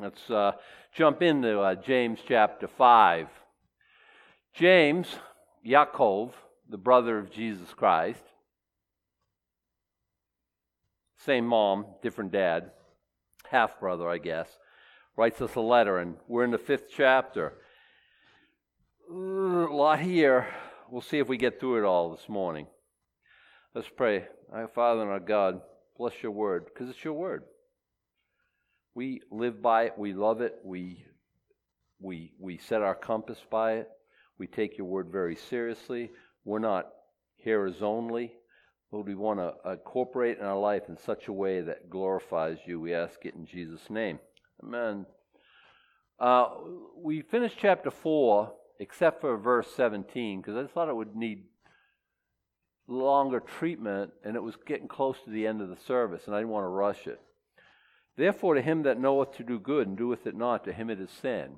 Let's uh, jump into uh, James chapter 5. James, Yaakov, the brother of Jesus Christ, same mom, different dad, half brother, I guess, writes us a letter, and we're in the fifth chapter. A lot here. We'll see if we get through it all this morning. Let's pray. Our Father and our God, bless your word, because it's your word. We live by it, we love it, we, we, we set our compass by it, we take your word very seriously. We're not hearers only, Lord, we want to incorporate in our life in such a way that glorifies you. We ask it in Jesus' name. Amen. Uh, we finished chapter 4, except for verse 17, because I thought it would need longer treatment, and it was getting close to the end of the service, and I didn't want to rush it. Therefore, to him that knoweth to do good and doeth it not, to him it is sin.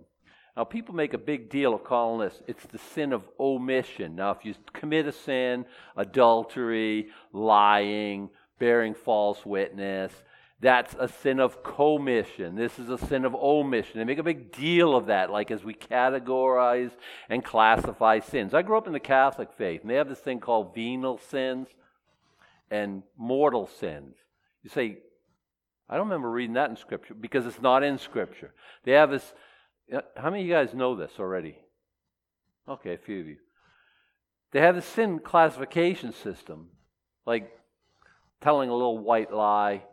Now, people make a big deal of calling this, it's the sin of omission. Now, if you commit a sin, adultery, lying, bearing false witness, that's a sin of commission. This is a sin of omission. They make a big deal of that, like as we categorize and classify sins. I grew up in the Catholic faith, and they have this thing called venal sins and mortal sins. You say, I don't remember reading that in Scripture because it's not in Scripture. They have this uh, how many of you guys know this already? Okay, a few of you. They have a sin classification system, like telling a little white lie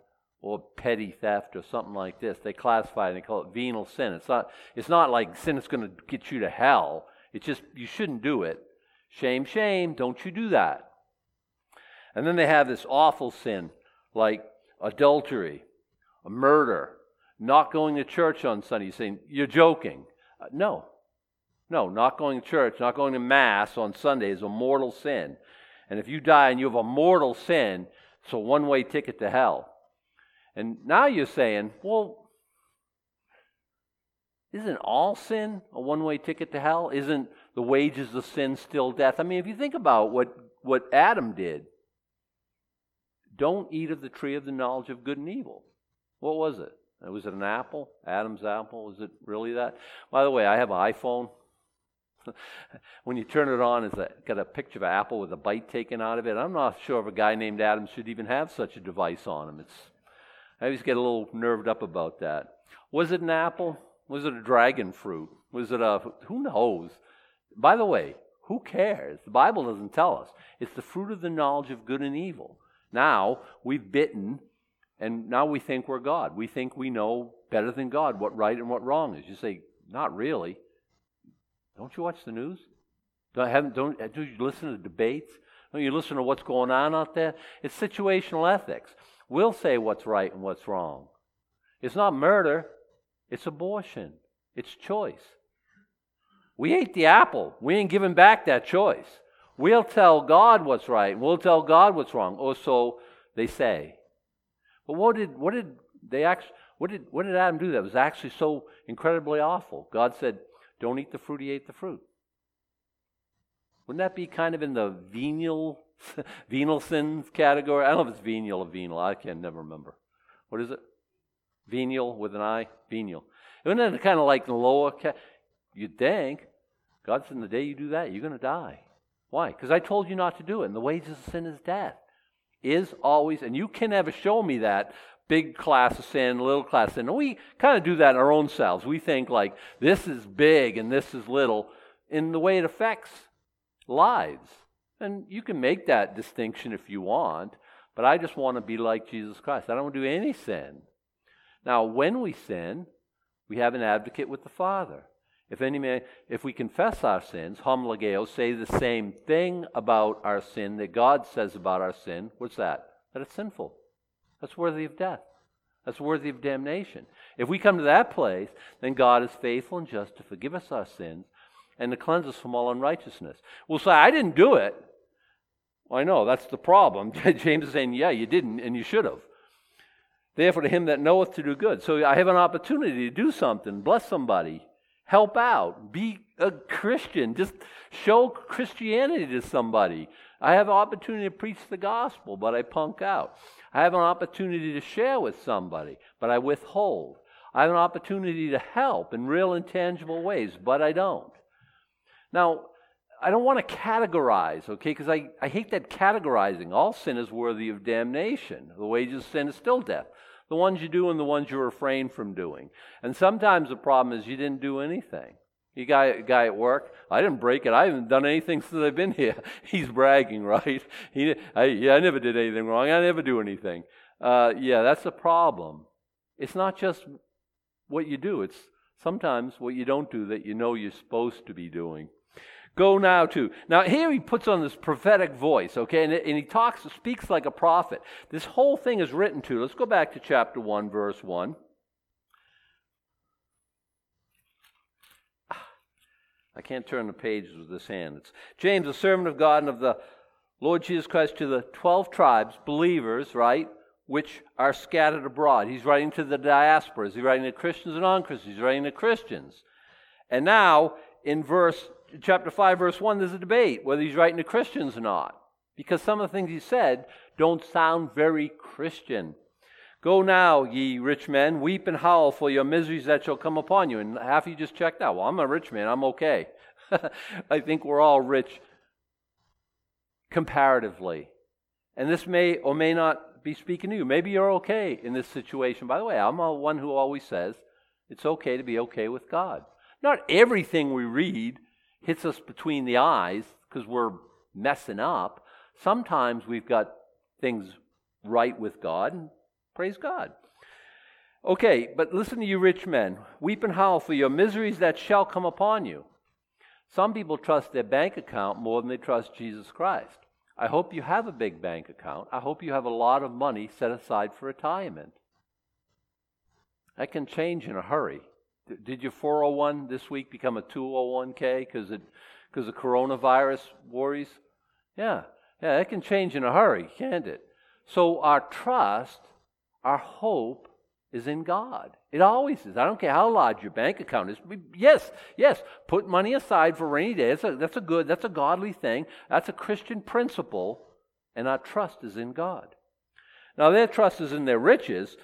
or petty theft or something like this. They classify it and they call it venal sin. It's not, it's not like sin that's going to get you to hell. It's just you shouldn't do it. Shame, shame, don't you do that. And then they have this awful sin like adultery, a murder, not going to church on Sunday. Saying, you're joking. Uh, no. No, not going to church, not going to Mass on Sunday is a mortal sin. And if you die and you have a mortal sin, it's a one way ticket to hell. And now you're saying, well, isn't all sin a one way ticket to hell? Isn't the wages of sin still death? I mean, if you think about what, what Adam did, don't eat of the tree of the knowledge of good and evil. What was it? Was it an apple? Adam's apple? Was it really that? By the way, I have an iPhone. when you turn it on, it's got a picture of an apple with a bite taken out of it. I'm not sure if a guy named Adam should even have such a device on him. It's, I always get a little nerved up about that. Was it an apple? Was it a dragon fruit? Was it a, who knows? By the way, who cares? The Bible doesn't tell us. It's the fruit of the knowledge of good and evil. Now, we've bitten and now we think we're God. We think we know better than God what right and what wrong is. You say, not really. Don't you watch the news? Don't, don't, do you listen to debates? Don't you listen to what's going on out there? It's situational ethics. We'll say what's right and what's wrong. It's not murder, it's abortion, it's choice. We ate the apple. We ain't giving back that choice. We'll tell God what's right. and We'll tell God what's wrong. Or so they say. But what did what did they actually what did what did Adam do that was actually so incredibly awful? God said, "Don't eat the fruit." He ate the fruit. Wouldn't that be kind of in the venial venal sins category? I don't know if it's venial or venal. I can never remember. What is it? Venial with an I. Venial. Isn't that kind of like the lower? Ca- You'd think. God said, "The day you do that, you're going to die." Why? Because I told you not to do it, and the wages of sin is death is always, and you can never show me that big class of sin, little class of sin. And we kind of do that in our own selves. We think like this is big and this is little in the way it affects lives. And you can make that distinction if you want, but I just want to be like Jesus Christ. I don't do any sin. Now, when we sin, we have an advocate with the Father. If any man, if we confess our sins, homologeo, say the same thing about our sin that God says about our sin, what's that? That it's sinful. That's worthy of death. That's worthy of damnation. If we come to that place, then God is faithful and just to forgive us our sins and to cleanse us from all unrighteousness. We'll say, I didn't do it. Well, I know, that's the problem. James is saying, Yeah, you didn't, and you should have. Therefore, to him that knoweth to do good. So I have an opportunity to do something, bless somebody, help out, be a Christian, just show Christianity to somebody. I have an opportunity to preach the gospel, but I punk out. I have an opportunity to share with somebody, but I withhold. I have an opportunity to help in real and tangible ways, but I don't. Now, I don't want to categorize, okay, because I, I hate that categorizing. All sin is worthy of damnation. The wages of sin is still death. The ones you do and the ones you refrain from doing. And sometimes the problem is you didn't do anything. You guy, guy at work, I didn't break it. I haven't done anything since I've been here. He's bragging, right? He, I, yeah, I never did anything wrong. I never do anything. Uh, yeah, that's a problem. It's not just what you do. It's sometimes what you don't do that you know you're supposed to be doing. Go now to. Now, here he puts on this prophetic voice, okay, and, and he talks, speaks like a prophet. This whole thing is written to. Let's go back to chapter 1, verse 1. Ah, I can't turn the pages with this hand. It's James, a servant of God and of the Lord Jesus Christ to the 12 tribes, believers, right, which are scattered abroad. He's writing to the diasporas. He's writing to Christians and non Christians. He's writing to Christians. And now, in verse chapter 5, verse 1, there's a debate whether he's writing to Christians or not. Because some of the things he said don't sound very Christian. Go now, ye rich men, weep and howl for your miseries that shall come upon you. And half of you just checked out. Well, I'm a rich man, I'm okay. I think we're all rich comparatively. And this may or may not be speaking to you. Maybe you're okay in this situation. By the way, I'm one who always says it's okay to be okay with God. Not everything we read hits us between the eyes because we're messing up. Sometimes we've got things right with God, praise God. Okay, but listen to you, rich men. Weep and howl for your miseries that shall come upon you. Some people trust their bank account more than they trust Jesus Christ. I hope you have a big bank account. I hope you have a lot of money set aside for retirement. That can change in a hurry. Did your 401 this week become a 201k because it because of coronavirus worries? Yeah, yeah, it can change in a hurry, can't it? So our trust, our hope is in God. It always is. I don't care how large your bank account is. Yes, yes, put money aside for rainy days. That's a, that's a good, that's a godly thing. That's a Christian principle, and our trust is in God. Now, their trust is in their riches.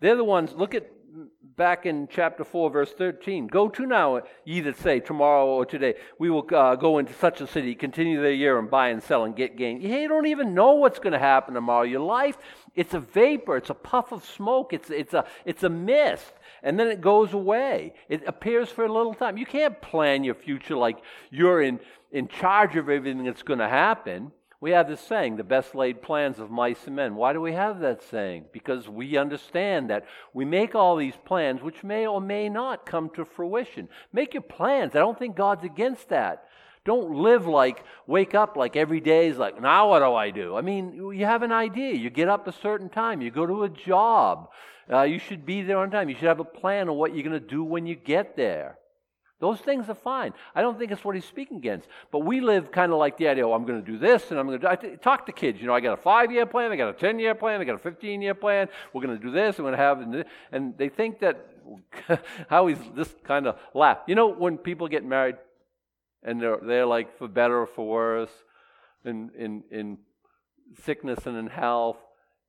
They're the ones, look at back in chapter 4, verse 13. Go to now, ye that say, tomorrow or today, we will uh, go into such a city, continue the year, and buy and sell and get gain. You don't even know what's going to happen tomorrow. Your life, it's a vapor, it's a puff of smoke, it's, it's, a, it's a mist, and then it goes away. It appears for a little time. You can't plan your future like you're in, in charge of everything that's going to happen. We have this saying, the best laid plans of mice and men. Why do we have that saying? Because we understand that we make all these plans which may or may not come to fruition. Make your plans. I don't think God's against that. Don't live like, wake up like every day is like, now what do I do? I mean, you have an idea. You get up a certain time. You go to a job. Uh, you should be there on time. You should have a plan of what you're going to do when you get there. Those things are fine. I don't think it's what he's speaking against. But we live kind of like the idea, oh, I'm going to do this and I'm going to I talk to kids. You know, I got a five year plan, I got a 10 year plan, I got a 15 year plan. We're going to do this, I'm going to have, and they think that, how he's this kind of laugh. You know, when people get married and they're, they're like for better or for worse, in, in, in sickness and in health,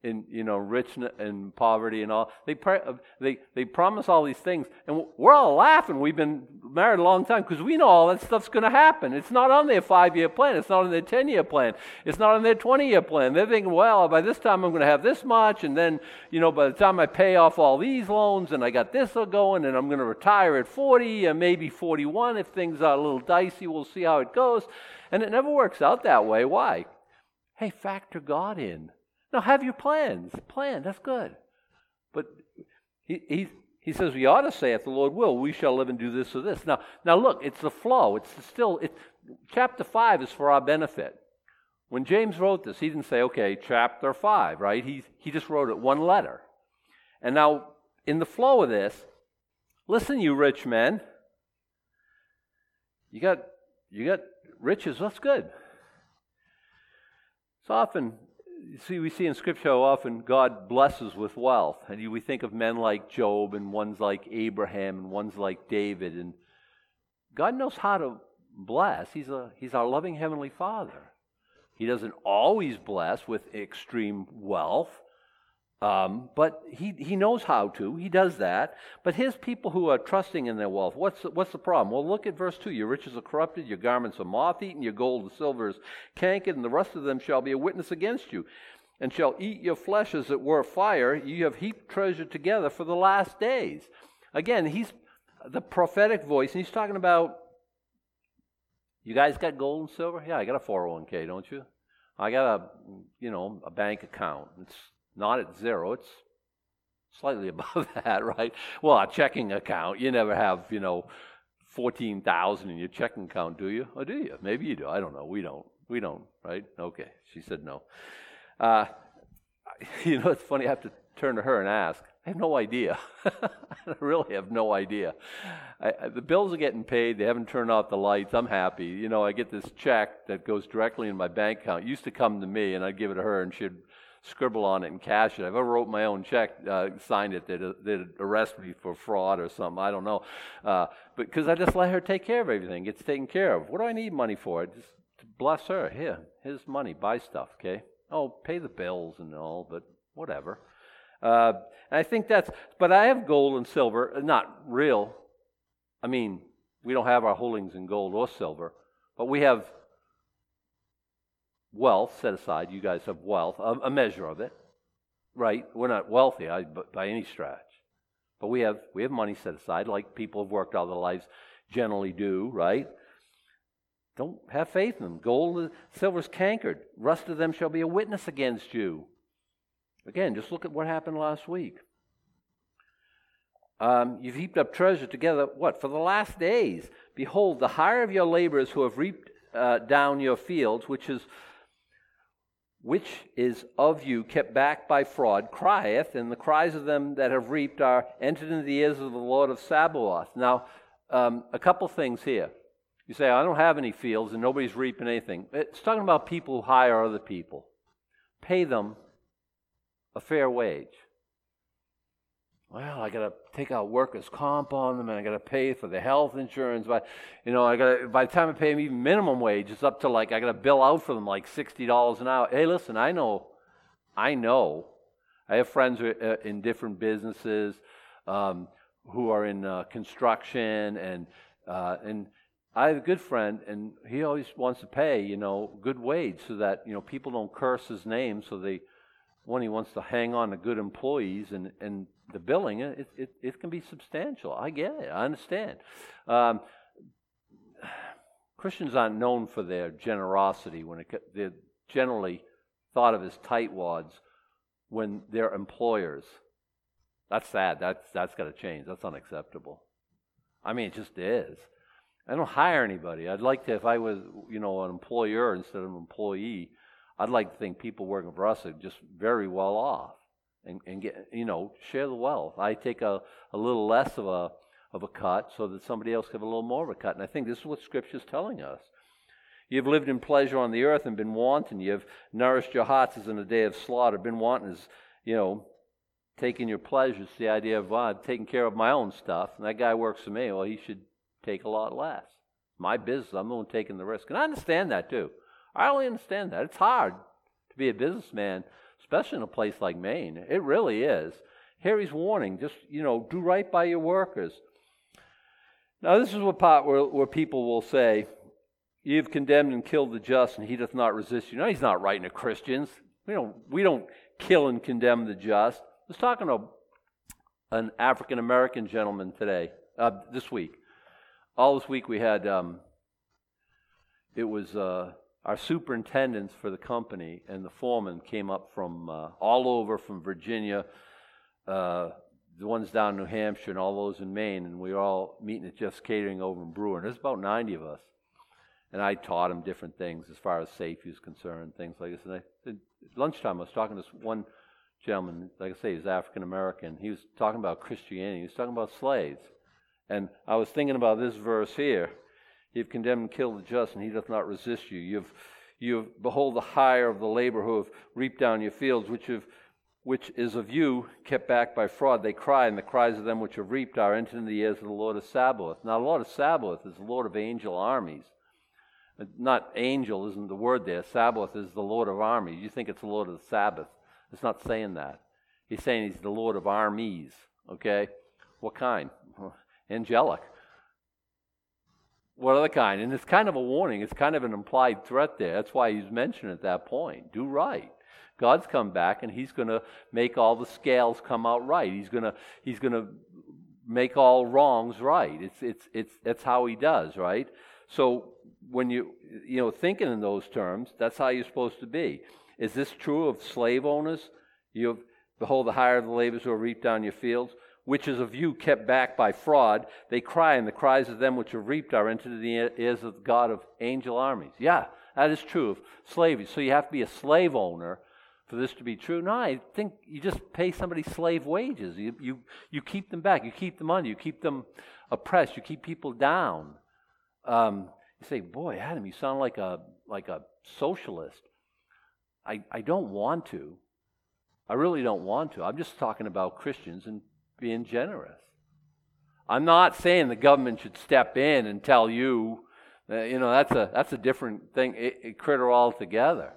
in you know richness and poverty and all. They uh, they they promise all these things, and we're all laughing. We've been married a long time because we know all that stuff's going to happen. It's not on their five-year plan. It's not on their ten-year plan. It's not on their twenty-year plan. They're thinking, well, by this time I'm going to have this much, and then you know by the time I pay off all these loans and I got this going, and I'm going to retire at forty and maybe forty-one if things are a little dicey. We'll see how it goes, and it never works out that way. Why? Hey, factor God in. Now have your plans. Plan, that's good. But he, he, he says we ought to say, if the Lord will, we shall live and do this or this. Now, now look, it's the flow. It's still, it, chapter 5 is for our benefit. When James wrote this, he didn't say, okay, chapter 5, right? He, he just wrote it one letter. And now, in the flow of this, listen, you rich men. You got, you got riches, that's good. It's often see, we see in Scripture how often God blesses with wealth. And we think of men like Job and ones like Abraham and ones like David. And God knows how to bless. He's, a, he's our loving Heavenly Father. He doesn't always bless with extreme wealth, Um, but he, he knows how to. He does that. But his people who are trusting in their wealth, what's the, what's the problem? Well, look at verse 2. Your riches are corrupted, your garments are moth eaten, your gold and silver is cankered, and the rest of them shall be a witness against you, and shall eat your flesh as it were fire. You have heaped treasure together for the last days. Again, he's the prophetic voice, and he's talking about you guys got gold and silver? Yeah, I got a 401k, don't you? I got a, you know, a bank account. It's not at zero. It's slightly above that, right? Well, a checking account. You never have, you know, fourteen thousand in your checking account, do you? Or do you? Maybe you do. I don't know. We don't. We don't, right? Okay. She said no. Uh, you know, it's funny. I have to turn to her and ask. I have no idea. I really have no idea. I, I, the bills are getting paid. They haven't turned off the lights. I'm happy. You know, I get this check that goes directly in my bank account. It used to come to me, and I'd give it to her, and she'd scribble on it and cash it. I've ever wrote my own check, uh, signed it, they'd, they'd arrest me for fraud or something. I don't know. Uh, but because I just let her take care of everything. It's taken care of. What do I need money for? Just bless her. Here, here's money. Buy stuff, okay? Oh, pay the bills and all, but whatever. Uh, and I think that's, but I have gold and silver, uh, not real. I mean, we don't have our holdings in gold or silver, but we have wealth set aside. You guys have wealth, a, a measure of it, right? We're not wealthy I, by any stretch, but we have we have money set aside, like people have worked all their lives generally do, right? Don't have faith in them. Gold, silver's cankered. Rust of them shall be a witness against you. Again, just look at what happened last week. Um, you've heaped up treasure together, what? For the last days. Behold, the hire of your laborers who have reaped uh, down your fields, which is which is of you kept back by fraud, crieth, and the cries of them that have reaped are entered into the ears of the Lord of Sabaoth. Now, um, a couple things here. You say, I don't have any fields and nobody's reaping anything. It's talking about people who hire other people. Pay them a fair wage. Well, I got to take out workers' comp on them, and I got to pay for the health insurance. But you know, I got by the time I pay them even minimum wage, it's up to like I got to bill out for them like sixty dollars an hour. Hey, listen, I know, I know, I have friends uh, in different businesses um, who are in uh, construction, and uh, and I have a good friend, and he always wants to pay you know good wage so that you know people don't curse his name, so they one, he wants to hang on to good employees, and, and the billing, it, it, it can be substantial. I get it. I understand. Um, Christians aren't known for their generosity when it, they're generally thought of as tightwads when they're employers. That's sad. That's, that's got to change. That's unacceptable. I mean, it just is. I don't hire anybody. I'd like to, if I was, you know, an employer instead of an employee, I'd like to think people working for us are just very well off and, and get you know share the wealth. I take a, a little less of a of a cut so that somebody else can have a little more of a cut. And I think this is what Scripture is telling us. You've lived in pleasure on the earth and been wanton. You've nourished your hearts as in a day of slaughter. Been wanton is, you know, taking your pleasures. The idea of well, I'm taking care of my own stuff, and that guy works for me. Well, he should take a lot less. My business. I'm the one taking the risk, and I understand that too. I only understand that. It's hard to be a businessman, especially in a place like Maine. It really is. Harry's warning, just, you know, do right by your workers. Now, this is what part where, where people will say, You've condemned and killed the just, and he doth not resist you. No, he's not writing to Christians. We don't, we don't kill and condemn the just. I was talking to an African American gentleman today, uh, this week. All this week we had, um, it was uh, our superintendents for the company and the foreman came up from uh, all over from Virginia, uh, the ones down in New Hampshire, and all those in Maine, and we were all meeting at Jeff's Catering over in Brewer. And there's about 90 of us. And I taught them different things as far as safety is concerned, things like this. And I, at lunchtime, I was talking to this one gentleman, like I say, he's African American. He was talking about Christianity. He was talking about slaves. And I was thinking about this verse here You've condemned and killed the just, and he doth not resist you. You've, you've behold the hire of the labor who have reaped down your fields, which have which is of you kept back by fraud. They cry, and the cries of them which have reaped are entered into the ears of the Lord of Sabaoth. Now, the Lord of Sabaoth is the Lord of angel armies. Uh, not angel isn't the word there. Sabaoth is the Lord of armies. You think it's the Lord of the Sabbath. It's not saying that. He's saying he's the Lord of armies. Okay? What kind? Angelic. What other kind? And it's kind of a warning. It's kind of an implied threat there. That's why he's mentioned at that point. Do right. God's come back and he's going to make all the scales come out right. He's going to he's going to make all wrongs right. It's it's it's that's how he does, right? So when you you know thinking in those terms, that's how you're supposed to be. Is this true of slave owners? You behold the hire of the laborers who reaped down your fields which is of you kept back by fraud. They cry, and the cries of them which are reaped are entered into the ears of the God of angel armies. Yeah, that is true of slavery. So you have to be a slave owner for this to be true. No, I think you just pay somebody slave wages. You, you, you keep them back. You keep them under. You keep them oppressed. You keep people down. Um, you say, boy, Adam, you sound like a, like a socialist. I, I don't want to. I really don't want to. I'm just talking about Christians and being generous. I'm not saying the government should step in and tell you, uh, you know, that's a that's a different thing, it, it critter altogether.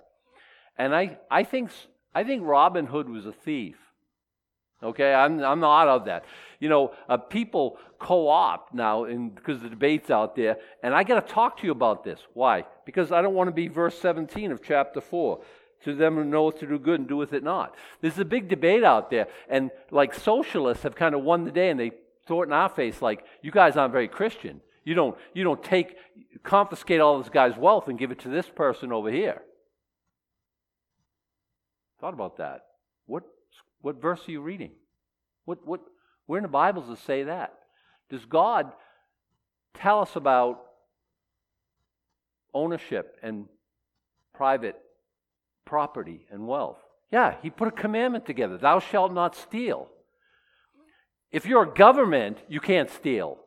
And I I think I think Robin Hood was a thief. Okay, I'm I'm not of that. You know, uh, people co-opt now because the debates out there, and I got to talk to you about this. Why? Because I don't want to be verse 17 of chapter four to them who knoweth to do good and doeth it not. There's a big debate out there, and like socialists have kind of won the day, and they throw it in our face like, you guys aren't very Christian. You don't, you don't take, confiscate all this guy's wealth and give it to this person over here. Thought about that. What, what verse are you reading? What, what, where in the Bible does it say that? Does God tell us about ownership and private property and wealth. Yeah, he put a commandment together Thou shalt not steal. If you're a government, you can't steal.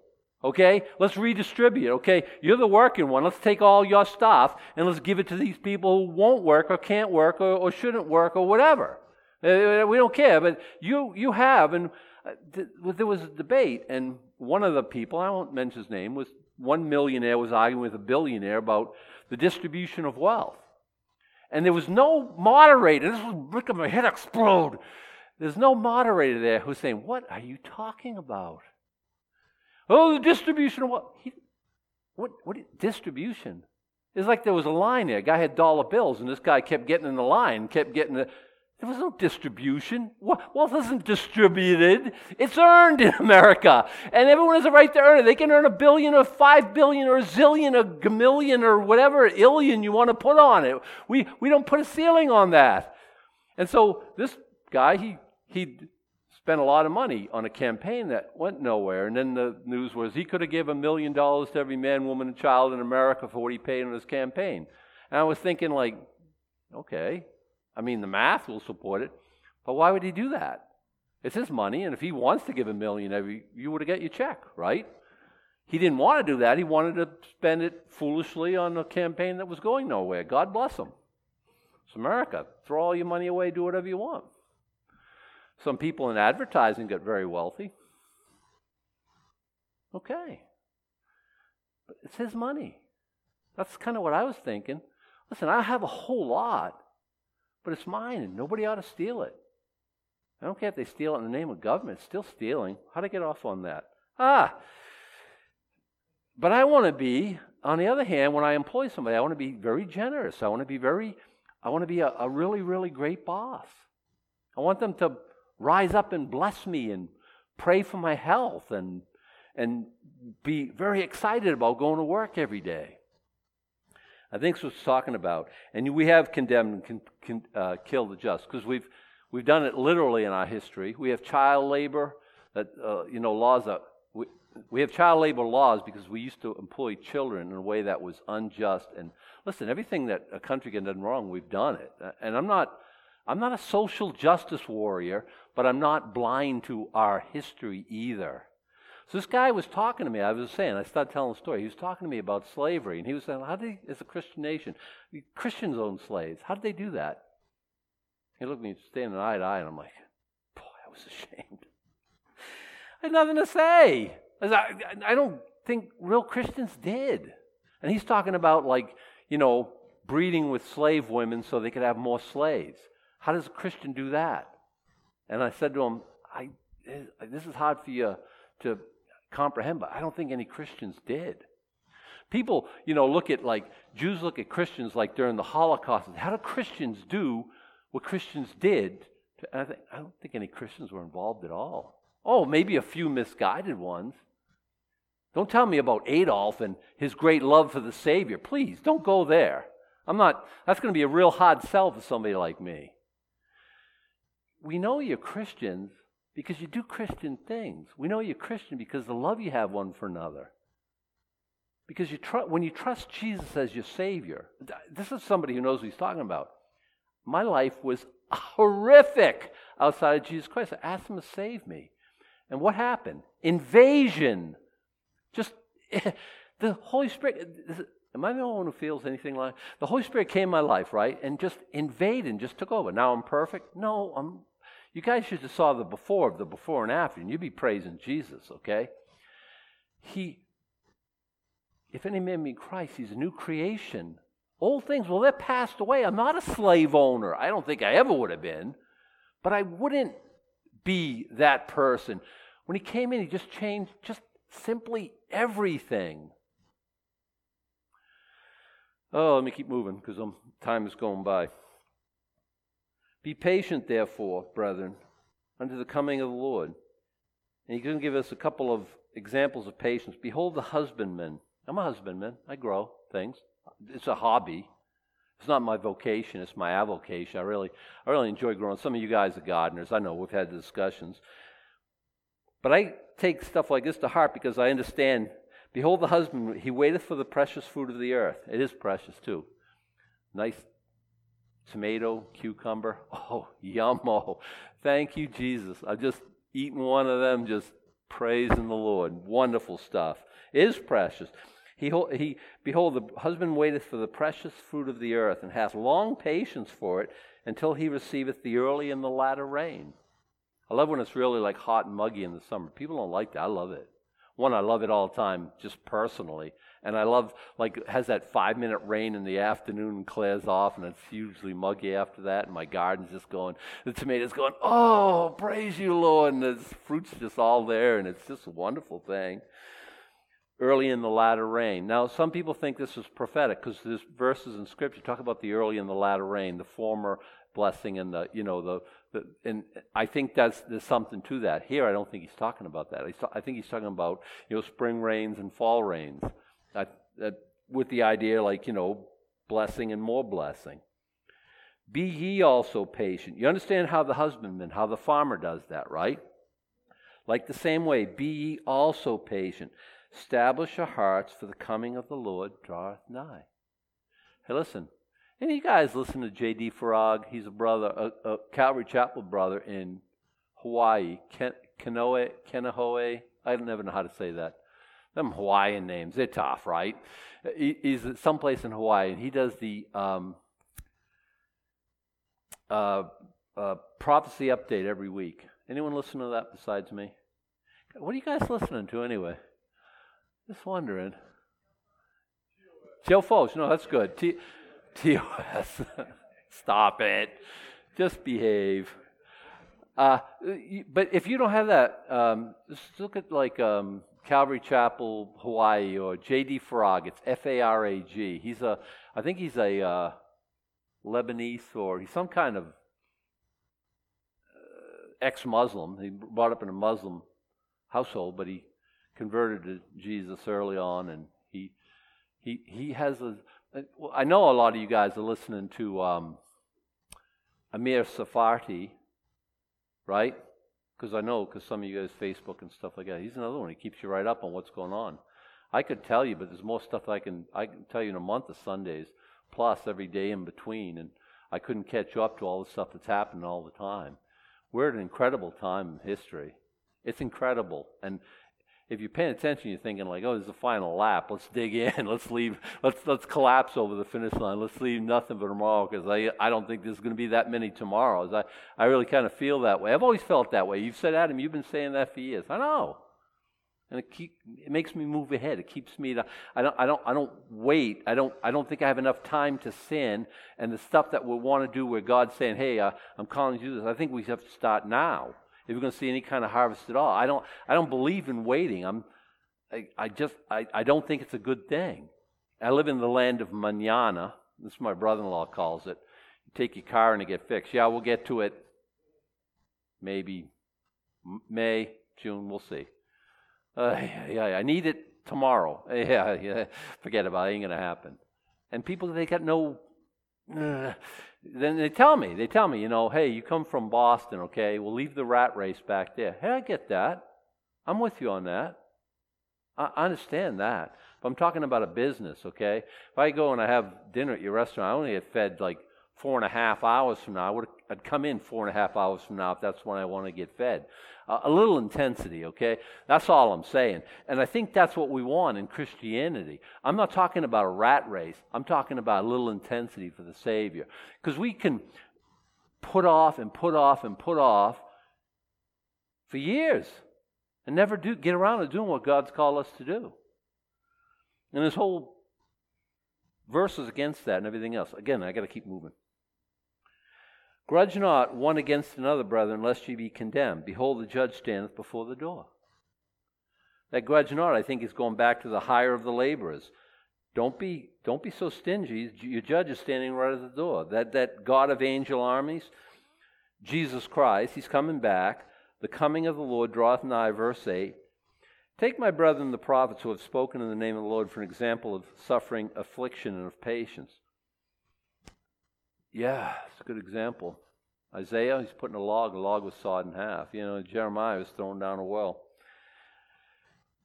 Okay? Let's redistribute. Okay? You're the working one. Let's take all your stuff and let's give it to these people who won't work or can't work or, or shouldn't work or whatever. Uh, we don't care. But you, you have. And uh, there was a debate, and one of the people, I won't mention his name, was one millionaire was arguing with a billionaire about the distribution of wealth. And there was no moderator. This was making my head explode. There's no moderator there who's saying, What are you talking about? Oh, the distribution of what? He, what, what distribution? It's like there was a line there. A guy had dollar bills, and this guy kept getting in the line, kept getting the. There was no distribution. Wealth isn't distributed, it's earned in America. And everyone has a right to earn it. They can earn a billion or five billion or a zillion or a million or whatever illion you want to put on it. We, we don't put a ceiling on that. And so this guy, he, he spent a lot of money on a campaign that went nowhere. And then the news was he could have given a million dollars to every man, woman, and child in America for what he paid on his campaign. And I was thinking, like, okay, I mean, the math will support it, but why would he do that? It's his money, and if he wants to give a million every, you would have get your check, right? He didn't want to do that. He wanted to spend it foolishly on a campaign that was going nowhere. God bless him. It's America. Throw all your money away, do whatever you want. Some people in advertising get very wealthy. Okay. But it's his money. That's kind of what I was thinking. Listen, I have a whole lot but it's mine and nobody ought to steal it. I don't care if they steal it in the name of government, it's still stealing. How'd I get off on that? Ah! But I want to be, on the other hand, when I employ somebody, I want to be very generous. I want to be very, I want to be a, a really, really great boss. I want them to rise up and bless me and pray for my health and, and be very excited about going to work every day. I think that's what it's talking about. And we have condemned and con, con, uh, killed the just because we've, we've done it literally in our history. We have child labor, that, uh, you know, laws that, we, we have child labor laws because we used to employ children in a way that was unjust. And listen, everything that a country can do wrong, we've done it. And I'm not, I'm not a social justice warrior, but I'm not blind to our history either. So this guy was talking to me. I was saying, I started telling the story. He was talking to me about slavery, and he was saying, "How did, as a Christian nation, Christians own slaves? How did they do that?" He looked at me standing eye to eye, and I'm like, "Boy, I was ashamed. I had nothing to say. I, I don't think real Christians did." And he's talking about like, you know, breeding with slave women so they could have more slaves. How does a Christian do that? And I said to him, I, this is hard for you to comprehend, but I don't think any Christians did. People, you know, look at like Jews look at Christians like during the Holocaust. How do Christians do what Christians did? I, think, I don't think any Christians were involved at all. Oh, maybe a few misguided ones. Don't tell me about Adolf and his great love for the Savior. Please, don't go there. I'm not, that's going to be a real hard sell for somebody like me. We know you're Christians because you do Christian things. We know you're Christian because the love you have one for another. Because you tr- when you trust Jesus as your Savior, this is somebody who knows what he's talking about. My life was horrific outside of Jesus Christ. I asked him to save me. And what happened? Invasion. Just the Holy Spirit. Am I the only one who feels anything like the Holy Spirit came in my life, right? And just invaded and just took over. Now I'm perfect? No, I'm you guys should have saw the before of the before and after, and you'd be praising Jesus, okay? He if any man be Christ, he's a new creation. Old things, well, they're passed away. I'm not a slave owner. I don't think I ever would have been. But I wouldn't be that person. When he came in, he just changed just simply everything. Oh, let me keep moving because time is going by. Be patient, therefore, brethren, unto the coming of the Lord. And he's going to give us a couple of examples of patience. Behold the husbandman I'm a husbandman. I grow things. It's a hobby. It's not my vocation. It's my avocation. I really, I really enjoy growing. Some of you guys are gardeners. I know we've had discussions. But I take stuff like this to heart because I understand. Behold, the husbandman. he waiteth for the precious fruit of the earth. It is precious too. Nice tomato, cucumber. Oh, yummo. Oh. Thank you, Jesus. I've just eaten one of them, just praising the Lord. Wonderful stuff. It is precious. He, he, behold, the husband waiteth for the precious fruit of the earth, and hath long patience for it until he receiveth the early and the latter rain. I love when it's really like hot and muggy in the summer. People don't like that. I love it. One, I love it all the time, just personally. And I love, like, has that five minute rain in the afternoon and clears off, and it's hugely muggy after that. And my garden's just going, the tomatoes going, oh, praise you, Lord. And the fruit's just all there, and it's just a wonderful thing early in the latter rain. Now, some people think this is prophetic because there's verses in Scripture talk about the early and the latter rain, the former blessing and the, you know, the, the and I think that's there's something to that. Here, I don't think he's talking about that. I think he's talking about, you know, spring rains and fall rains, that, with the idea like, you know, blessing and more blessing. Be ye also patient. You understand how the husbandman, how the farmer does that, right? Like the same way, be ye also patient. Establish your hearts, for the coming of the Lord draweth nigh. Hey, listen. Any guys listen to J.D. Farag? He's a brother, a, a Calvary Chapel brother in Hawaii. Ken, Kanoe, Kenahoe. I never know how to say that. Them Hawaiian names, they're tough, right? He, he's someplace in Hawaii, and he does the um, uh, uh, prophecy update every week. Anyone listen to that besides me? What are you guys listening to anyway? Just wondering. Joe Foles, no, that's good. T- TOS. Stop it. Just behave. Uh, but if you don't have that, um, just look at like um, Calvary Chapel, Hawaii, or J.D. Farag. It's F-A-R-A-G. He's a, I think he's a uh, Lebanese or he's some kind of uh, ex-Muslim. He brought up in a Muslim household, but he converted to Jesus early on, and he he he has a. I know a lot of you guys are listening to um, Amir Tsarfati, right? Because I know, because some of you guys Facebook and stuff like that. He's another one. He keeps you right up on what's going on. I could tell you, but there's more stuff I can I can tell you in a month of Sundays, plus every day in between, and I couldn't catch up to all the stuff that's happening all the time. We're at an incredible time in history. It's incredible, and if you're paying attention, you're thinking like, "Oh, this is the final lap. Let's dig in. Let's leave. Let's let's collapse over the finish line. Let's leave nothing for tomorrow because I I don't think there's going to be that many tomorrows. I I really kind of feel that way. I've always felt that way. You've said, Adam, you've been saying that for years. I know. and it keep it makes me move ahead. It keeps me to I don't I don't I don't wait. I don't I don't think I have enough time to sin and the stuff that we want to do where God's saying, "Hey, uh, I'm calling you this." I think we have to start now if we're going to see any kind of harvest at all. I don't I don't believe in waiting. I'm I, I just I, I don't think it's a good thing. I live in the land of manana. This is my brother-in-law calls it. You take your car and it get fixed. Yeah, we'll get to it. Maybe May, June. We'll see. Uh, yeah, I need it tomorrow. Yeah, yeah, forget about it. it ain't gonna happen. And people, they got no. Uh, then they tell me, they tell me, you know, hey, you come from Boston, okay? We'll leave the rat race back there. Hey, I get that. I'm with you on that. I understand that. But I'm talking about a business, okay? If I go and I have dinner at your restaurant, I only get fed like four and a half hours from now. I would I'd come in four and a half hours from now if that's when I want to get fed. A little intensity, okay? That's all I'm saying. And I think that's what we want in Christianity. I'm not talking about a rat race. I'm talking about a little intensity for the Savior. Because we can put off and put off and put off for years and never do get around to doing what God's called us to do. And this whole verse is against that and everything else. Again, I got to keep moving. Grudge not one against another, brethren, lest ye be condemned. Behold, the judge standeth before the door. That grudge not, I think, is going back to the hire of the laborers. Don't be, don't be so stingy. Your judge is standing right at the door. That, that God of angel armies, Jesus Christ, he's coming back. The coming of the Lord draweth nigh, verse 8. Take my brethren the prophets who have spoken in the name of the Lord for an example of suffering, affliction, and of patience. Yeah, it's a good example. Isaiah, he's putting a log, a log was sawed in half. You know, Jeremiah was thrown down a well.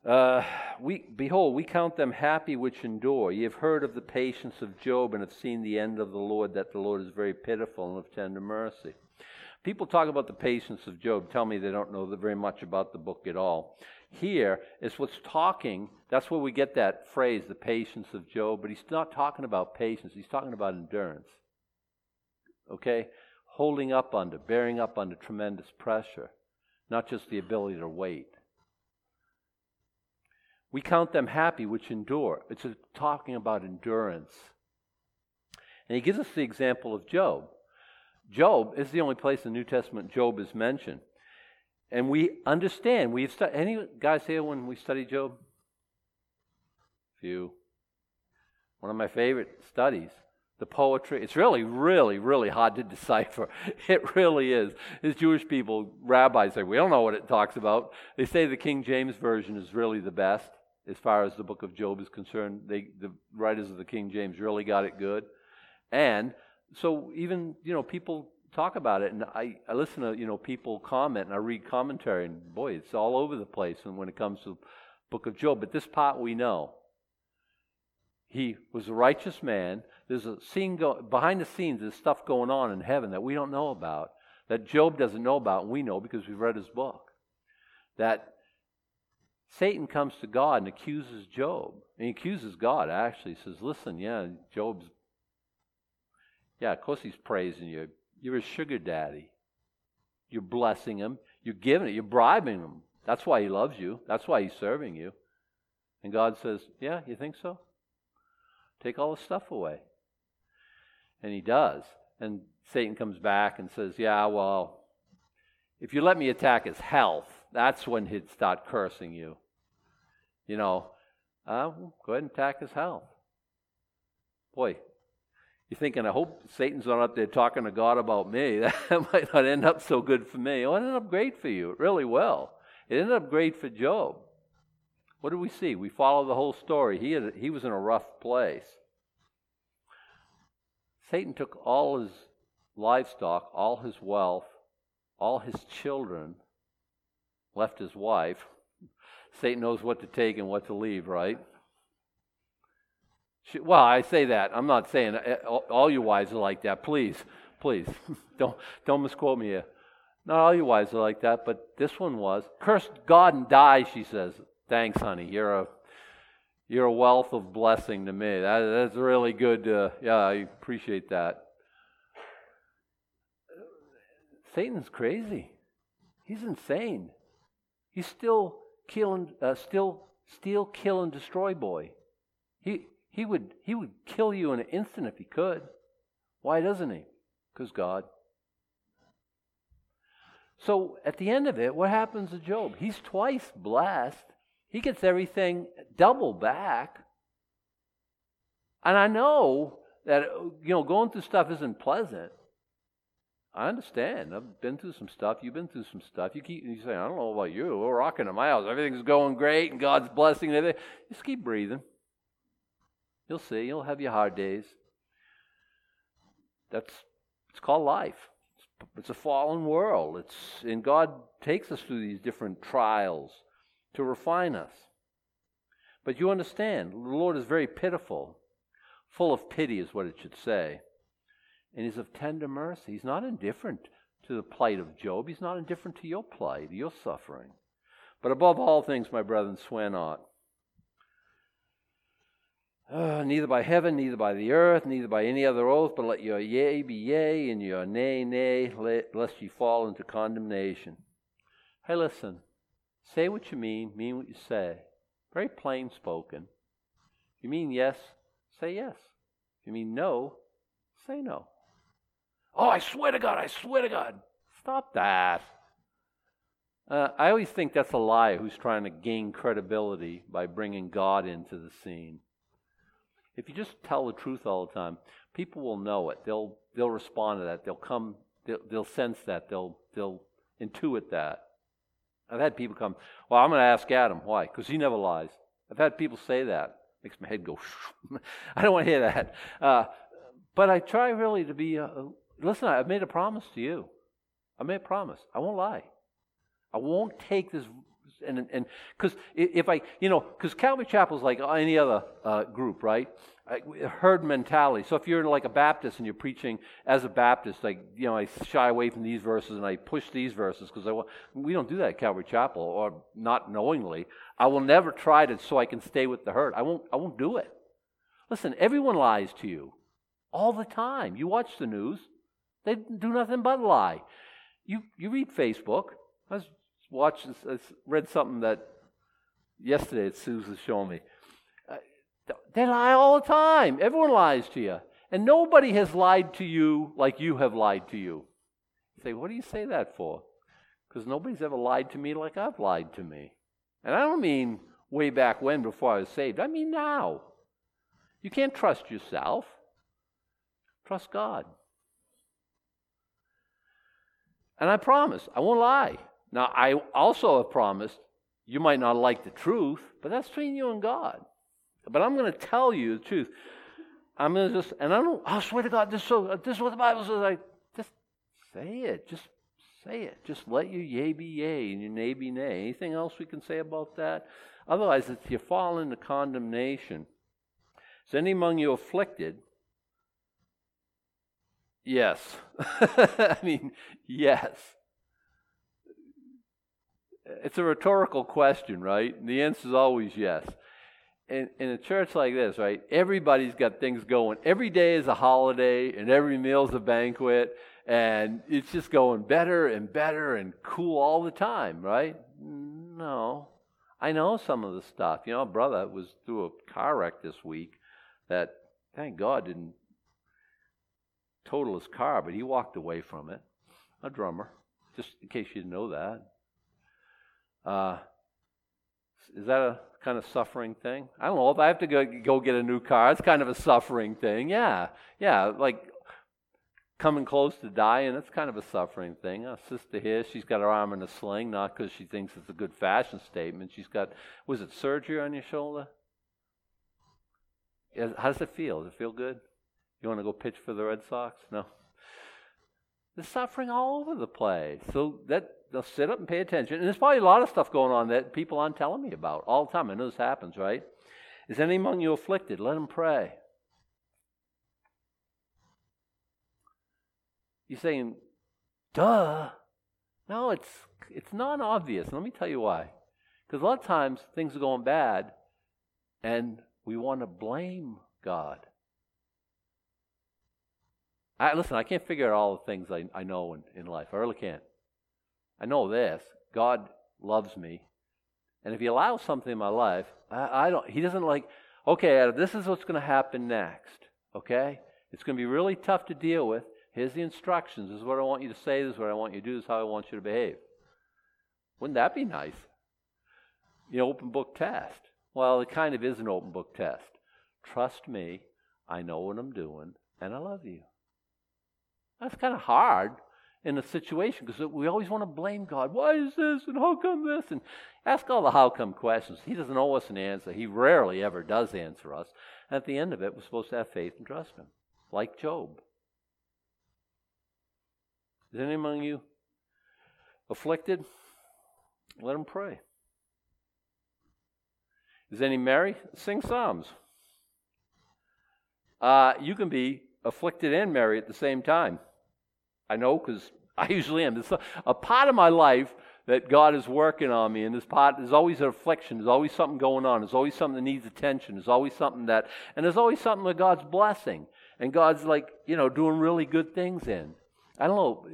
Uh, we behold, we count them happy which endure. Ye have heard of the patience of Job and have seen the end of the Lord, that the Lord is very pitiful and of tender mercy. People talk about the patience of Job, tell me they don't know very much about the book at all. Here is what's talking, that's where we get that phrase, the patience of Job, but he's not talking about patience, he's talking about endurance. Okay? Holding up under, bearing up under tremendous pressure, not just the ability to wait. We count them happy which endure. It's talking about endurance. And he gives us the example of Job. Job is the only place in the New Testament Job is mentioned. And we understand. We've studied, any guys here when we study Job? Few. One of my favorite studies the poetry. It's really, really, really hard to decipher. It really is. As Jewish people, rabbis say, we don't know what it talks about. They say the King James Version is really the best as far as the book of Job is concerned. They, the writers of the King James really got it good. And so even, you know, people talk about it, and I, I listen to, you know, people comment, and I read commentary, and boy, it's all over the place when it comes to the book of Job. But this part we know. He was a righteous man there's a scene go, behind the scenes, there's stuff going on in heaven that we don't know about, that Job doesn't know about, and we know because we've read his book. That Satan comes to God and accuses Job. And he accuses God, actually. He says, Listen, yeah, Job's, yeah, of course he's praising you. You're his sugar daddy. You're blessing him. You're giving it. You're bribing him. That's why he loves you. That's why he's serving you. And God says, Yeah, you think so? Take all the stuff away. And he does. And Satan comes back and says, Yeah, well, if you let me attack his health, that's when he'd start cursing you. You know, uh, go ahead and attack his health. Boy, you're thinking, I hope Satan's not up there talking to God about me. That might not end up so good for me. Oh, it ended up great for you. It really will. It ended up great for Job. What do we see? We follow the whole story. He, had, he was in a rough place. Satan took all his livestock, all his wealth, all his children, left his wife. Satan knows what to take and what to leave, right? Well, I say that. I'm not saying eh, all you wives are like that. Please, please, don't don't misquote me. Not all you wives are like that, but this one was. Curse God and die, she says. Thanks, honey. You're a you're a wealth of blessing to me. That, that's really good. To, yeah, I appreciate that. Satan's crazy. He's insane. He's still kill and uh, still steal, kill, and destroy boy. He he would he would kill you in an instant if he could. Why doesn't he? Because God. So at the end of it, what happens to Job? He's twice blessed. He gets everything double back. And I know that you know going through stuff isn't pleasant. I understand. I've been through some stuff. You've been through some stuff. You keep you say, I don't know about you. We're rocking in my house. Everything's going great and God's blessing everything. Just keep breathing. You'll see. You'll have your hard days. That's it's called life. It's a fallen world. It's and God takes us through these different trials to refine us. But you understand, the Lord is very pitiful, full of pity is what it should say. And he's of tender mercy. He's not indifferent to the plight of Job. He's not indifferent to your plight, your suffering. But above all things, my brethren, swear not. Uh, neither by heaven, neither by the earth, neither by any other oath, but let your yea be yea, and your nay, nay, lest ye fall into condemnation. Hey, listen. Say what you mean, mean what you say. Very plain spoken. If you mean yes, say yes. If you mean no, say no. Oh, I swear to God, I swear to God. Stop that. Uh, I always think that's a liar who's trying to gain credibility by bringing God into the scene. If you just tell the truth all the time, people will know it. They'll they'll respond to that. They'll come. They'll, they'll sense that. They'll they'll intuit that. I've had people come. Well, I'm going to ask Adam why, because he never lies. I've had people say that. Makes my head go. I don't want to hear that. Uh, but I try really to be. Uh, listen, I've made a promise to you. I made a promise. I won't lie. I won't take this and and because if I you know because Calvary Chapel is like any other uh, group, right? Herd mentality. So if you're like a Baptist and you're preaching as a Baptist, like you know, I shy away from these verses and I push these verses because I we don't do that at Calvary Chapel or not knowingly. I will never try to so I can stay with the herd. I won't. I won't do it. Listen, everyone lies to you all the time. You watch the news; they do nothing but lie. You you read Facebook. I was watched, I read something that yesterday that Susan showed me. They lie all the time. Everyone lies to you. And nobody has lied to you like you have lied to you. you say, what do you say that for? Because nobody's ever lied to me like I've lied to me. And I don't mean way back when before I was saved. I mean now. You can't trust yourself. Trust God. And I promise, I won't lie. Now, I also have promised you might not like the truth, but that's between you and God. But I'm going to tell you the truth. I'm going to just, and I don't, I swear to God, this, so, this is what the Bible says. I just say it. Just say it. Just let your yea be yea and your nay be nay. Anything else we can say about that? Otherwise, if you fall into condemnation. Is any among you afflicted? Yes. I mean, yes. It's a rhetorical question, right? And the answer is always yes. In, in a church like this, right, everybody's got things going. Every day is a holiday, and every meal's a banquet, and it's just going better and better and cool all the time, right? No. I know some of the stuff. You know, brother was through a car wreck this week that, thank God, didn't total his car, but he walked away from it. A drummer, just in case you didn't know that. Uh, is that a kind of suffering thing? I don't know. If I have to go, go get a new car, it's kind of a suffering thing. Yeah, yeah, like coming close to dying, that's kind of a suffering thing. A sister here, she's got her arm in a sling, not because she thinks it's a good fashion statement. She's got, was it surgery on your shoulder? How does it feel? Does it feel good? You want to go pitch for the Red Sox? No. There's suffering all over the place. So that they'll sit up and pay attention. And there's probably a lot of stuff going on that people aren't telling me about all the time. I know this happens, right? Is any among you afflicted? Let him pray. You're saying, duh. No, it's it's not obvious. Let me tell you why. Because a lot of times things are going bad and we want to blame God. I, listen, I can't figure out all the things I, I know in, in life. I really can't. I know this God loves me And if he allows something in my life, I, I don't. He doesn't like. Okay, this is what's going to happen next. Okay, it's going to be really tough to deal with. Here's the instructions. This is what I want you to say. This is what I want you to do. This is how I want you to behave. Wouldn't that be nice? The open book test. Well, it kind of is an open book test. Trust me, I know what I'm doing, and I love you. That's kind of hard in a situation because we always want to blame God. Why is this and how come this? And ask all the how come questions. He doesn't owe us an answer. He rarely ever does answer us. And at the end of it, we're supposed to have faith and trust Him, like Job. Is any among you afflicted? Let him pray. Is any merry? Sing psalms. Uh, you can be afflicted and merry at the same time. I know because I usually am. It's a, a part of my life that God is working on me, and this part there's always an affliction. There's always something going on. There's always something that needs attention. There's always something that, and there's always something that God's blessing, and God's like you know doing really good things in. I don't know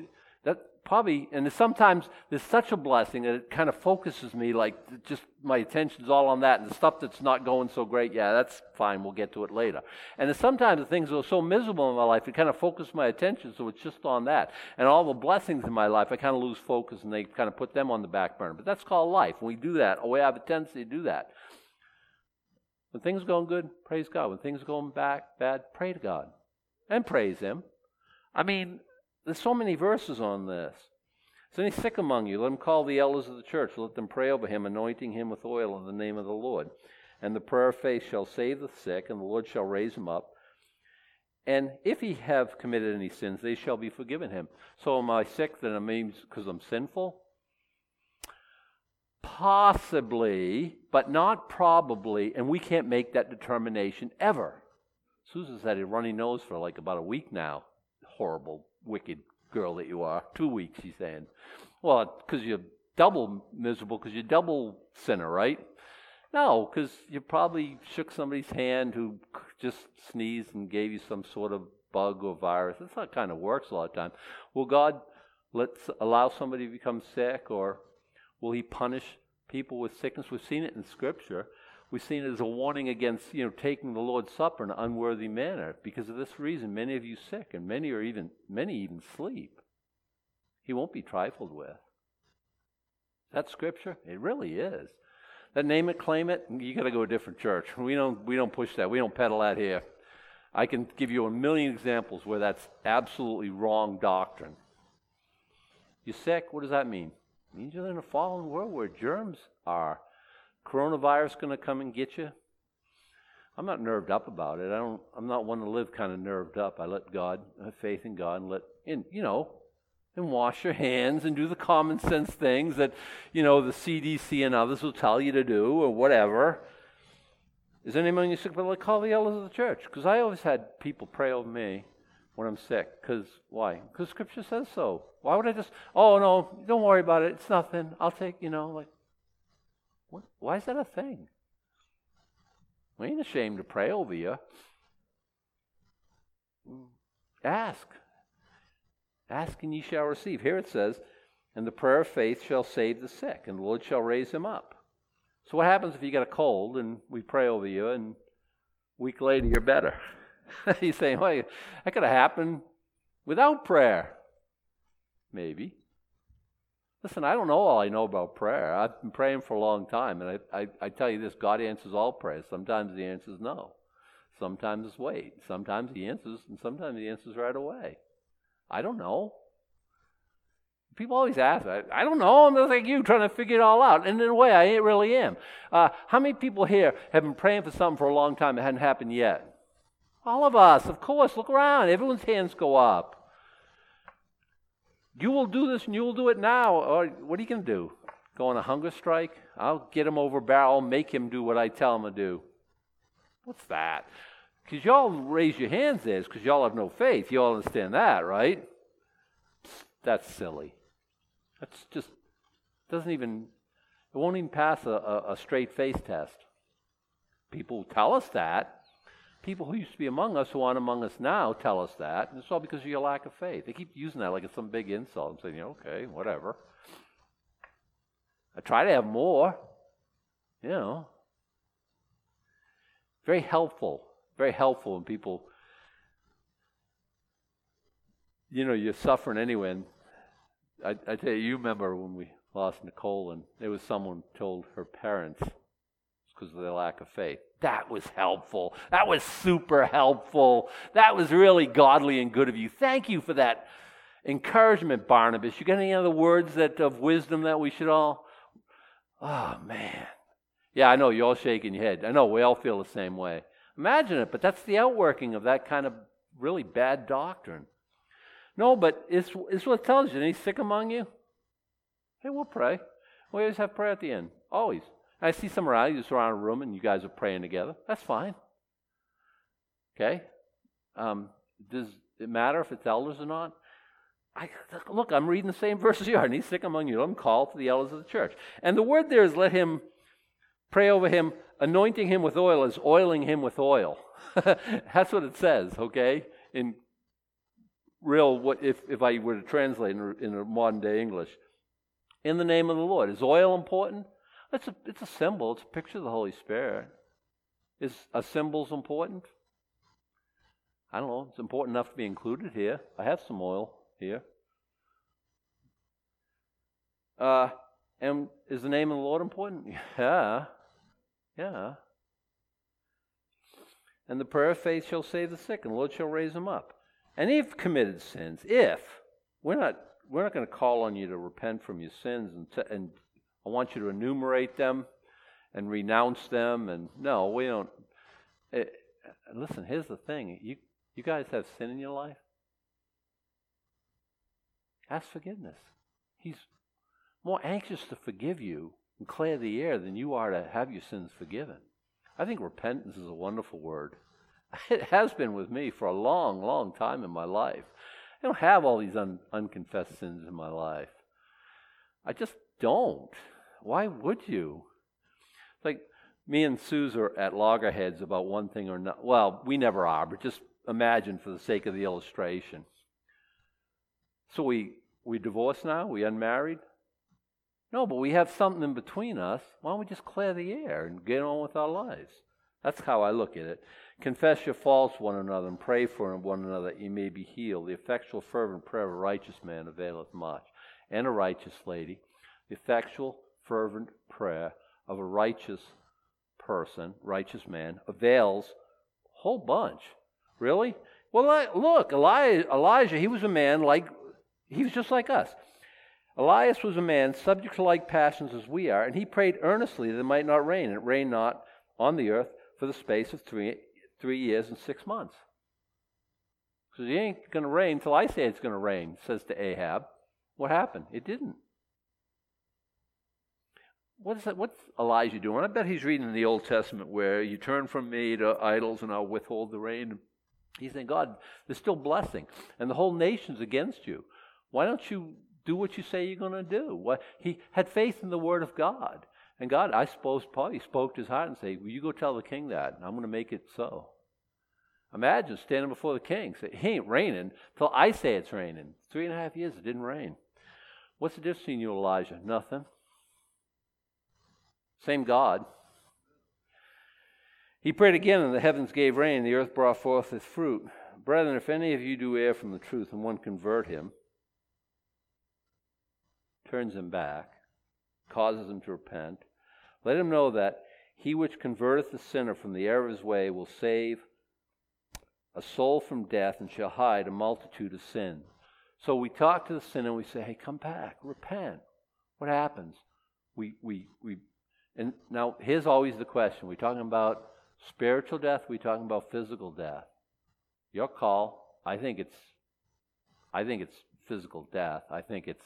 probably, and sometimes there's such a blessing that it kind of focuses me, like just my attention's all on that, and the stuff that's not going so great, yeah, that's fine, we'll get to it later. And sometimes the things that are so miserable in my life, it kind of focuses my attention, so it's just on that. And all the blessings in my life, I kind of lose focus, and they kind of put them on the back burner. But that's called life. When we do that, we have a tendency to do that. When things are going good, praise God. When things are going back bad, pray to God and praise Him. I mean, there's so many verses on this. Is any sick among you? Let him call the elders of the church. Let them pray over him, anointing him with oil in the name of the Lord. And the prayer of faith shall save the sick, and the Lord shall raise him up. And if he have committed any sins, they shall be forgiven him. So am I sick then it means because I'm sinful? Possibly, but not probably, and we can't make that determination ever. Susan's had a runny nose for like about a week now. Horrible wicked girl that you are. Two weeks, he's saying. Well, because you're double miserable, because you're double sinner, right? No, because you probably shook somebody's hand who just sneezed and gave you some sort of bug or virus. That's how it kind of works a lot of times. Will God let allow somebody to become sick, or will He punish people with sickness? We've seen it in Scripture we've seen it as a warning against you know taking the Lord's Supper in an unworthy manner. Because of this reason, many of you sick, and many are even many even sleep. He won't be trifled with. That scripture? It really is. That name it, claim it, you got to go to a different church. We don't we don't push that. We don't peddle that here. I can give you a million examples where that's absolutely wrong doctrine. You're sick. What does that mean? It means you're in a fallen world where germs are coronavirus going to come and get you? I'm not nerved up about it. I don't. I'm not one to live kind of nerved up. I let God I have faith in God and let in. You know, and wash your hands and do the common sense things that you know the CDC and others will tell you to do or whatever. Is anyone you sick? But like call the elders of the church because I always had people pray over me when I'm sick. Because why? Because Scripture says so. Why would I just? Oh no, don't worry about it. It's nothing. I'll take. You know, like what, why is that a thing? We ain't ashamed to pray over you. Ask. Ask and ye shall receive. Here it says, and the prayer of faith shall save the sick, and the Lord shall raise him up. So what happens if you get a cold and we pray over you and a week later you're better? He's saying, well, that could have happened without prayer. Maybe. Listen, I don't know all I know about prayer. I've been praying for a long time, and I, I, I tell you this God answers all prayers. Sometimes the answer is no. Sometimes it's wait. Sometimes he answers, and sometimes he answers right away. I don't know. People always ask, I, I don't know. I'm just like you, trying to figure it all out. And in a way, I really am. Uh, how many people here have been praying for something for a long time that hadn't happened yet? All of us, of course. Look around. Everyone's hands go up. You will do this and you will do it now. Or what are you going to do? Go on a hunger strike? I'll get him over barrel, make him do what I tell him to do. What's that? Because y'all raise your hands there because y'all have no faith. You all understand that, right? That's silly. That's just, doesn't even, it won't even pass a, a, a straight face test. People tell us that, people who used to be among us who aren't among us now tell us that, and it's all because of your lack of faith. They keep using that like it's some big insult. I'm saying, okay, whatever. I try to have more. You know, very helpful. Very helpful when people, you know, you're suffering anyway. And I, I tell you, you remember when we lost Nicole, and there was someone told her parents it's because of their lack of faith. That was helpful. That was super helpful. That was really godly and good of you. Thank you for that encouragement, Barnabas. You got any other words that of wisdom that we should all? Oh man, yeah, I know you're all shaking your head. I know we all feel the same way. Imagine it, but that's the outworking of that kind of really bad doctrine. No, but it's, it's what it tells you. Any sick among you? Hey, we'll pray. We always have prayer at the end. Always. I see some around you just around a room and you guys are praying together. That's fine. Okay? Um, does it matter if it's elders or not? I, look, I'm reading the same verses you are. And he's sick among you. I'm called to the elders of the church. And the word there is let him pray over him, anointing him with oil is oiling him with oil. That's what it says, okay? In real, what if, if I were to translate in, in modern day English. In the name of the Lord. Is oil important? It's a, it's a symbol, it's a picture of the Holy Spirit. Is a symbols important? I don't know. It's important enough to be included here. I have some oil here. Uh, and is the name of the Lord important? Yeah. Yeah. And the prayer of faith shall save the sick, and the Lord shall raise them up. And if committed sins, if we're not we're not going to call on you to repent from your sins and, t- and I want you to enumerate them and renounce them. And no, we don't. It, eh, listen, here's the thing: you you guys have sin in your life. Ask forgiveness. He's more anxious to forgive you and clear the air than you are to have your sins forgiven. I think repentance is a wonderful word. It has been with me for a long, long time in my life. I don't have all these un- unconfessed sins in my life. I just don't. Why would you? It's like me and Suze are at loggerheads about one thing or not. Well, we never are, but just imagine for the sake of the illustration. So we we divorced now? We unmarried? No, but we have something in between us. Why don't we just clear the air and get on with our lives? That's how I look at it. Confess your faults one another and pray for one another that you may be healed. The effectual, fervent prayer of a righteous man availeth much. And a righteous lady. Effectual, fervent prayer of a righteous person, righteous man, avails a whole bunch. Really? Well, look, Elijah, he was a man like, he was just like us. Elias was a man subject to like passions as we are, and he prayed earnestly that it might not rain. And it rained not on the earth for the space of three, three years and six months. So it ain't going to rain until I say it's going to rain, says to Ahab. What happened? It didn't. What is that? What's Elijah doing? I bet he's reading in the Old Testament where you turn from me to idols and I'll withhold the rain. He's saying, God, there's still blessing, and the whole nation's against you. Why don't you do what you say you're going to do? What, he had faith in the Word of God. And God, I suppose, probably spoke to his heart and say, Will you go tell the king that? And I'm going to make it so. Imagine standing before the king, say, It ain't raining till I say it's raining. Three and a half years it didn't rain. What's the difference between you and Elijah? Nothing. Same God. He prayed again, and the heavens gave rain, and the earth brought forth its fruit. Brethren, if any of you do err from the truth, and one convert him, turns him back, causes him to repent, let him know that he which converteth the sinner from the error of his way will save a soul from death and shall hide a multitude of sins. So we talk to the sinner and we say, hey, come back, repent. What happens? We, we, we, and now here's always the question. We're talking about spiritual death, we're talking about physical death. Your call. I think it's, I think it's physical death. I think it's,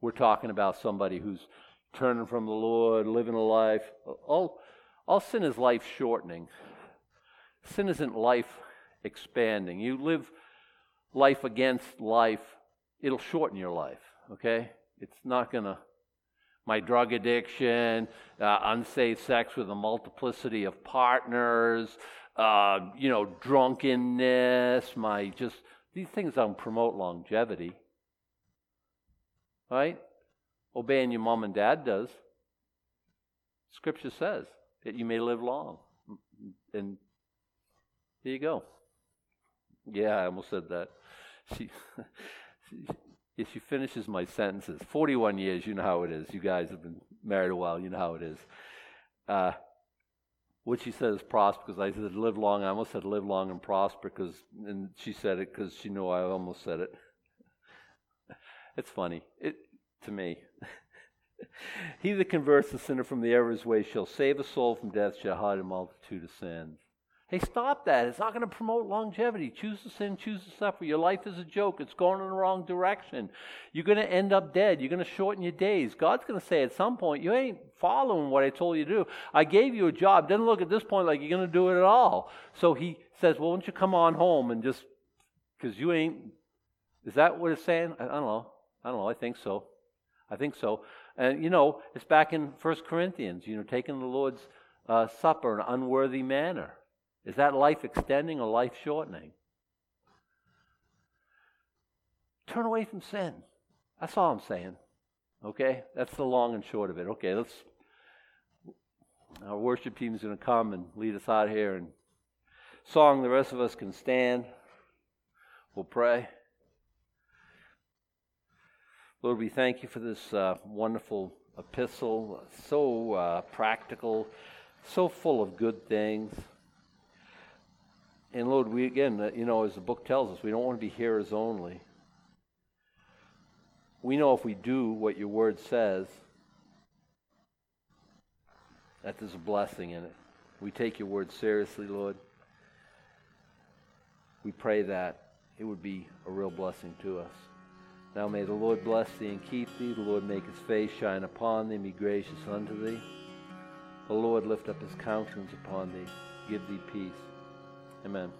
we're talking about somebody who's turning from the Lord, living a life. All, all sin is life shortening. Sin isn't life expanding. You live life against life, it'll shorten your life, okay? It's not going to. My drug addiction, uh, unsafe sex with a multiplicity of partners, uh, you know, drunkenness, my just, these things don't promote longevity. Right? obeying your mom and dad does. Scripture says that you may live long. And there you go. Yeah, I almost said that. She, she finishes my sentences, 41 years, you know how it is. You guys have been married a while, you know how it is. Uh, what she said is prosper because I said live long. I almost said live long and prosper because, and she said it because she knew I almost said it. it's funny it, to me. he that converts the sinner from the error of his way shall save a soul from death, shall hide a multitude of sins. Hey, stop that. It's not going to promote longevity. Choose to sin, choose to suffer. Your life is a joke. It's going in the wrong direction. You're going to end up dead. You're going to shorten your days. God's going to say at some point, you ain't following what I told you to do. I gave you a job. Doesn't look at this point like you're going to do it at all. So he says, well, why don't you come on home and just, because you ain't, is that what it's saying? I, I don't know. I don't know. I think so. I think so. And, you know, it's back in First Corinthians, you know, taking the Lord's uh, Supper in an unworthy manner. Is that life extending or life shortening? Turn away from sin. That's all I'm saying. Okay? That's the long and short of it. Okay, let's. Our worship team is going to come and lead us out here and song. The rest of us can stand. We'll pray. Lord, we thank you for this uh, wonderful epistle, so uh, practical, so full of good things. And Lord, we again, uh, you know, as the book tells us, we don't want to be hearers only. We know if we do what your word says, that there's a blessing in it. We take your word seriously, Lord. We pray that it would be a real blessing to us. Now may the Lord bless thee and keep thee. The Lord make his face shine upon thee and be gracious unto thee. The Lord lift up his countenance upon thee, give thee peace. Amen.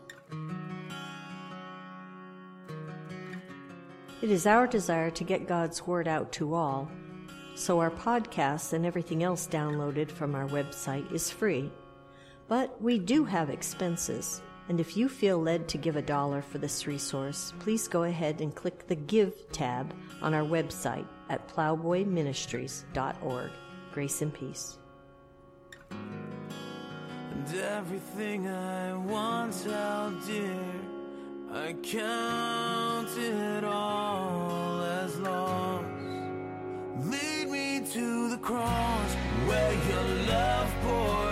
It is our desire to get God's Word out to all, so our podcasts and everything else downloaded from our website is free. But we do have expenses, and if you feel led to give a dollar for this resource, please go ahead and click the Give tab on our website at plowboyministries.org. Grace and peace and everything I want out dear I count it all as loss. Lead me to the cross Where your love pours.